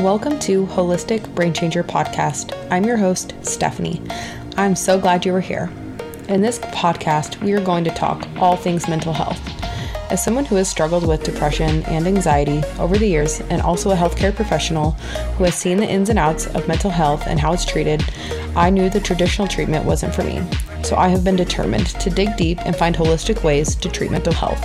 Welcome to Holistic Brain Changer Podcast. I'm your host, Stephanie. I'm so glad you were here. In this podcast, we are going to talk all things mental health. As someone who has struggled with depression and anxiety over the years, and also a healthcare professional who has seen the ins and outs of mental health and how it's treated, I knew the traditional treatment wasn't for me. So I have been determined to dig deep and find holistic ways to treat mental health.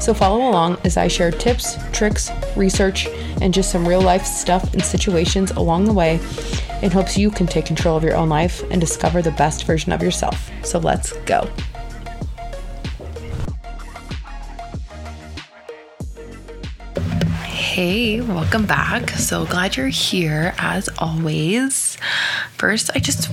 So follow along as I share tips, tricks, research, and just some real life stuff and situations along the way in hopes you can take control of your own life and discover the best version of yourself. So let's go. Hey, welcome back. So glad you're here as always. First, I just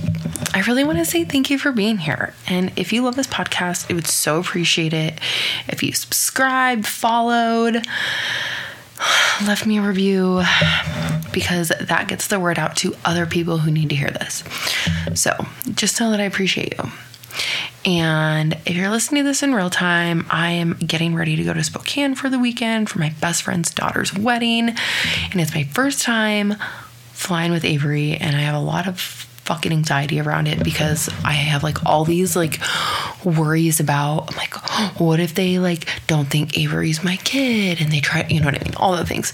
I really want to say thank you for being here. And if you love this podcast, I would so appreciate it if you subscribed, followed, left me a review because that gets the word out to other people who need to hear this. So, just know that I appreciate you. And if you're listening to this in real time, I am getting ready to go to Spokane for the weekend for my best friend's daughter's wedding. And it's my first time flying with Avery, and I have a lot of fucking anxiety around it because I have like all these like worries about I'm like, what if they like don't think Avery's my kid and they try, you know what I mean? All the things.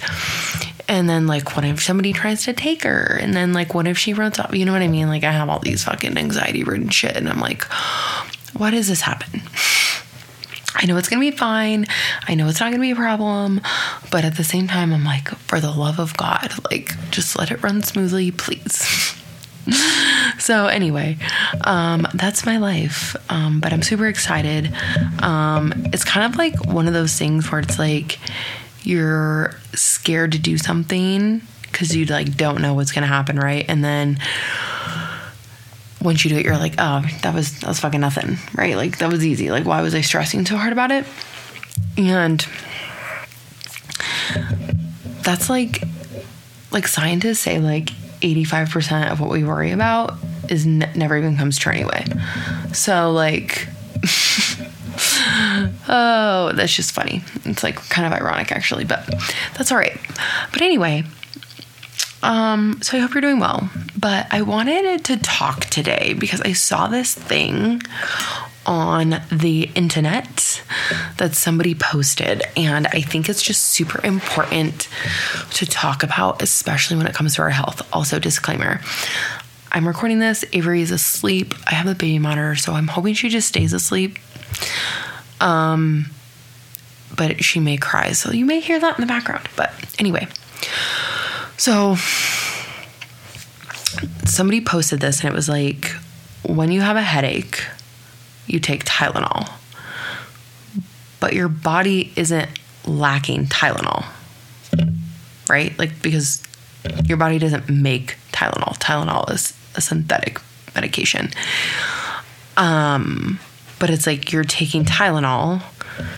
And then like what if somebody tries to take her? And then like what if she runs off? You know what I mean? Like I have all these fucking anxiety ridden shit and I'm like, why does this happen? I know it's gonna be fine. I know it's not gonna be a problem. But at the same time, I'm like, for the love of God, like just let it run smoothly, please. so anyway um, that's my life. Um, but i'm super excited. Um, it's kind of like one of those things where it's like you're scared to do something because you like don't know what's gonna happen right? And then once you do it you're like oh that was that was fucking nothing right? Like that was easy. Like why was i stressing so hard about it? And that's like like scientists say like 85% of what we worry about is ne- never even comes true anyway. So like oh, that's just funny. It's like kind of ironic actually, but that's all right. But anyway, um so I hope you're doing well. But I wanted to talk today because I saw this thing on the internet that somebody posted. And I think it's just super important to talk about, especially when it comes to our health. Also, disclaimer I'm recording this. Avery is asleep. I have a baby monitor, so I'm hoping she just stays asleep. Um, but she may cry, so you may hear that in the background. But anyway, so somebody posted this, and it was like, when you have a headache, you take Tylenol. But your body isn't lacking Tylenol, right? Like, because your body doesn't make Tylenol. Tylenol is a synthetic medication. Um, but it's like you're taking Tylenol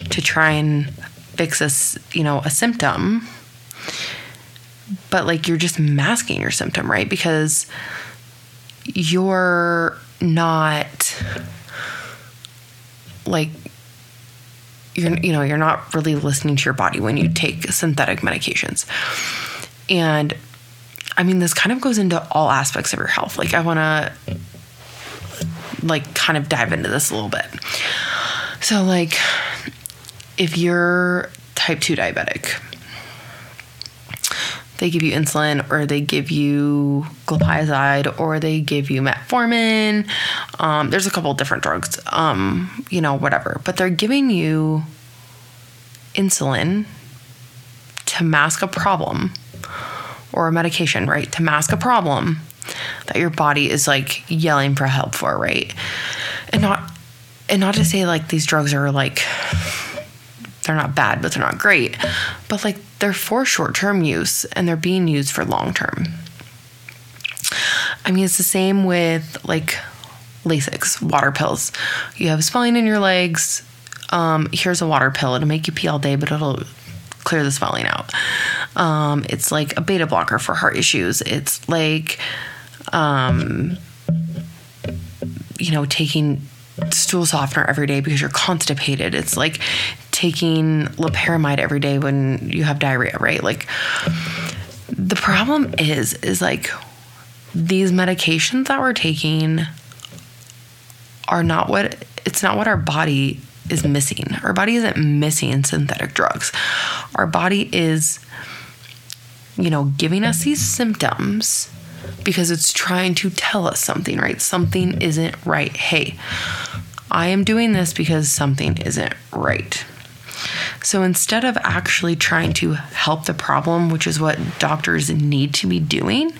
to try and fix a, you know, a symptom. But like you're just masking your symptom, right? Because you're not like you're you know you're not really listening to your body when you take synthetic medications and i mean this kind of goes into all aspects of your health like i want to like kind of dive into this a little bit so like if you're type 2 diabetic they give you insulin or they give you glipizide or they give you metformin. Um, there's a couple different drugs, um, you know, whatever. But they're giving you insulin to mask a problem or a medication, right? To mask a problem that your body is like yelling for help for, right? And not and not to say like these drugs are like they're not bad, but they're not great. But like they're for short term use and they're being used for long term. I mean, it's the same with like Lasix, water pills. You have swelling in your legs. Um, here's a water pill. It'll make you pee all day, but it'll clear the swelling out. Um, it's like a beta blocker for heart issues. It's like, um, you know, taking stool softener every day because you're constipated. It's like taking loperamide every day when you have diarrhea, right? Like the problem is, is like these medications that we're taking are not what it's not what our body is missing. Our body isn't missing synthetic drugs. Our body is, you know, giving us these symptoms because it's trying to tell us something, right? Something isn't right. Hey, I am doing this because something isn't right. So instead of actually trying to help the problem, which is what doctors need to be doing,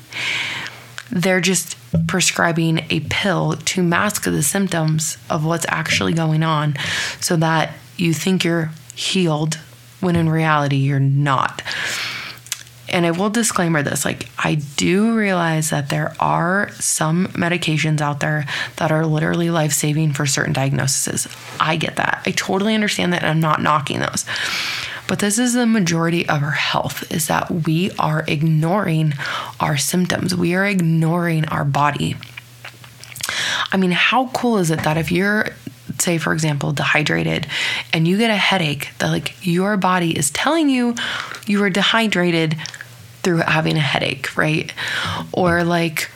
they're just prescribing a pill to mask the symptoms of what's actually going on so that you think you're healed when in reality you're not. And I will disclaimer this like, I do realize that there are some medications out there that are literally life saving for certain diagnoses. I get that. I totally understand that. I'm not knocking those. But this is the majority of our health is that we are ignoring our symptoms. We are ignoring our body. I mean, how cool is it that if you're say for example dehydrated and you get a headache that like your body is telling you you are dehydrated through having a headache, right? Or like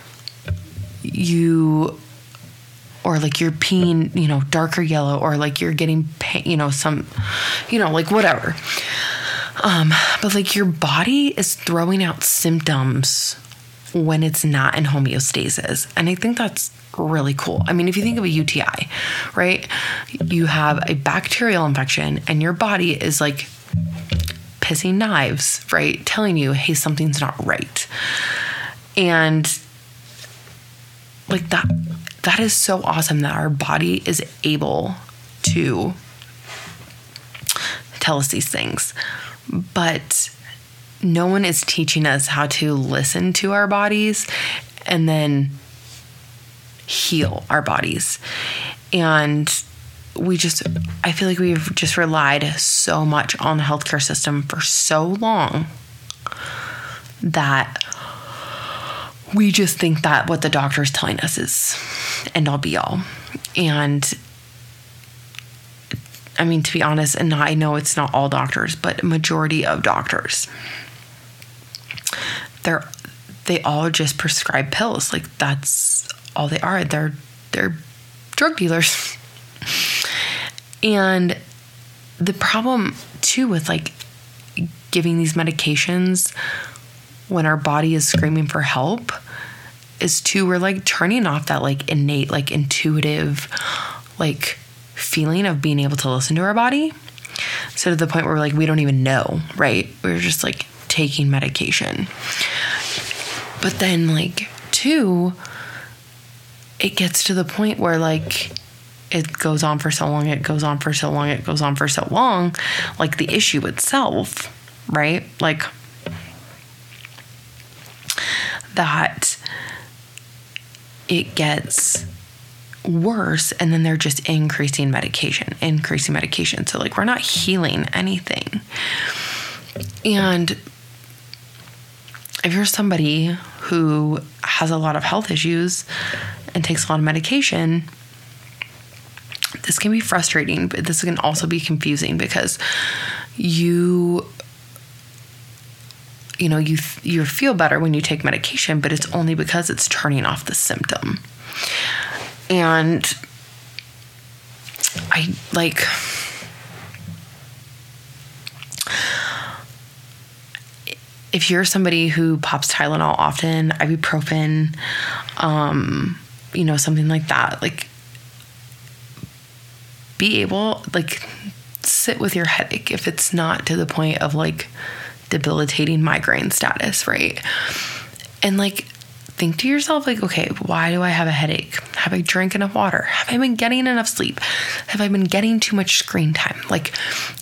you or like you're peeing, you know, darker yellow, or like you're getting, you know, some, you know, like whatever. Um, but like your body is throwing out symptoms when it's not in homeostasis. And I think that's really cool. I mean, if you think of a UTI, right? You have a bacterial infection and your body is like pissing knives, right? Telling you, hey, something's not right. And like that that is so awesome that our body is able to tell us these things. But no one is teaching us how to listen to our bodies and then heal our bodies. And we just, I feel like we've just relied so much on the healthcare system for so long that we just think that what the doctor is telling us is end all be all. And I mean, to be honest, and I know it's not all doctors, but majority of doctors, they're they all just prescribe pills. Like that's all they are. They're they're drug dealers. and the problem too with like giving these medications when our body is screaming for help is too we're like turning off that like innate like intuitive like feeling of being able to listen to our body. So to the point where like we don't even know right? We're just like taking medication. But then like two it gets to the point where like it goes on for so long it goes on for so long it goes on for so long. Like the issue itself right? Like that it gets worse and then they're just increasing medication, increasing medication. So, like, we're not healing anything. And if you're somebody who has a lot of health issues and takes a lot of medication, this can be frustrating, but this can also be confusing because you you know you you feel better when you take medication but it's only because it's turning off the symptom. And i like if you're somebody who pops Tylenol often, ibuprofen, um, you know, something like that, like be able, like, sit with your headache if it's not to the point of like debilitating migraine status, right? And like, think to yourself, like, okay, why do I have a headache? Have I drank enough water? Have I been getting enough sleep? Have I been getting too much screen time? Like,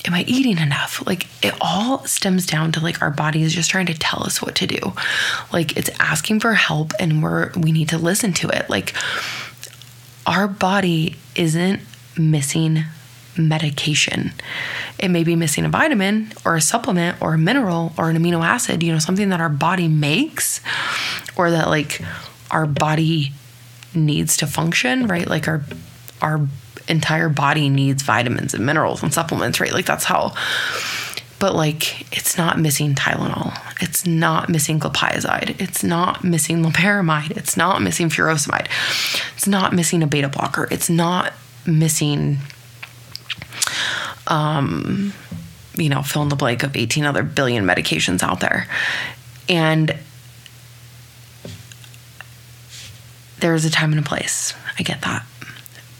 am I eating enough? Like, it all stems down to like our body is just trying to tell us what to do. Like, it's asking for help and we're, we need to listen to it. Like, our body isn't missing medication. It may be missing a vitamin or a supplement or a mineral or an amino acid, you know, something that our body makes or that like our body needs to function, right? Like our our entire body needs vitamins and minerals and supplements, right? Like that's how but like it's not missing Tylenol. It's not missing glipizide. It's not missing loperamide. It's not missing furosemide. It's not missing a beta blocker. It's not missing um you know, fill in the blank of 18 other billion medications out there. And there's a time and a place. I get that.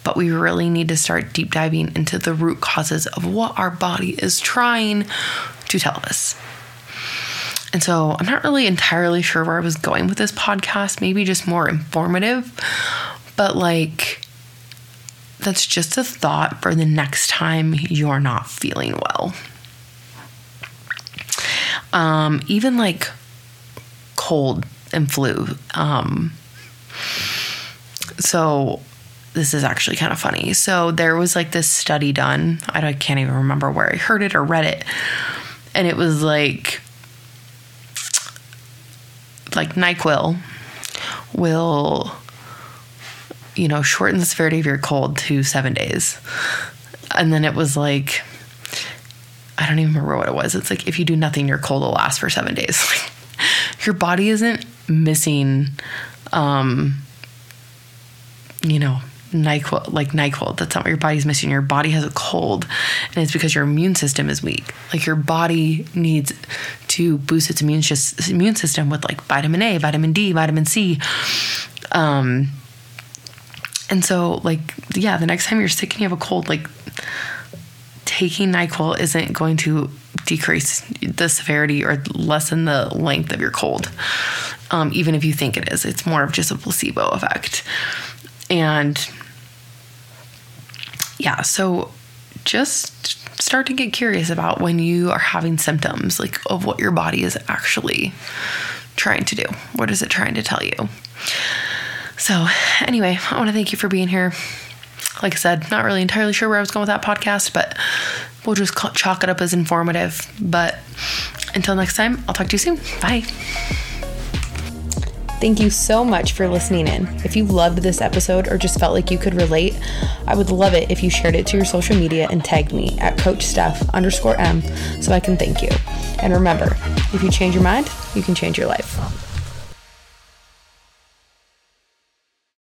But we really need to start deep diving into the root causes of what our body is trying to tell us. And so I'm not really entirely sure where I was going with this podcast, maybe just more informative, but like that's just a thought for the next time you're not feeling well. Um, even like cold and flu. Um, so this is actually kind of funny. So there was like this study done. I can't even remember where I heard it or read it. And it was like like NyQuil will you know shorten the severity of your cold to 7 days. And then it was like I don't even remember what it was. It's like if you do nothing your cold will last for 7 days. your body isn't missing um you know NyQuil, like NyQuil. That's not what your body's missing. Your body has a cold, and it's because your immune system is weak. Like your body needs to boost its immune just immune system with like vitamin A, vitamin D, vitamin C. Um, and so like yeah, the next time you're sick and you have a cold, like taking NyQuil isn't going to decrease the severity or lessen the length of your cold. Um, even if you think it is, it's more of just a placebo effect. And yeah, so just start to get curious about when you are having symptoms like of what your body is actually trying to do. What is it trying to tell you? So, anyway, I want to thank you for being here. Like I said, not really entirely sure where I was going with that podcast, but we'll just chalk it up as informative. But until next time, I'll talk to you soon. Bye. Thank you so much for listening in. If you loved this episode or just felt like you could relate, I would love it if you shared it to your social media and tagged me at Coach Steph underscore M so I can thank you. And remember, if you change your mind, you can change your life.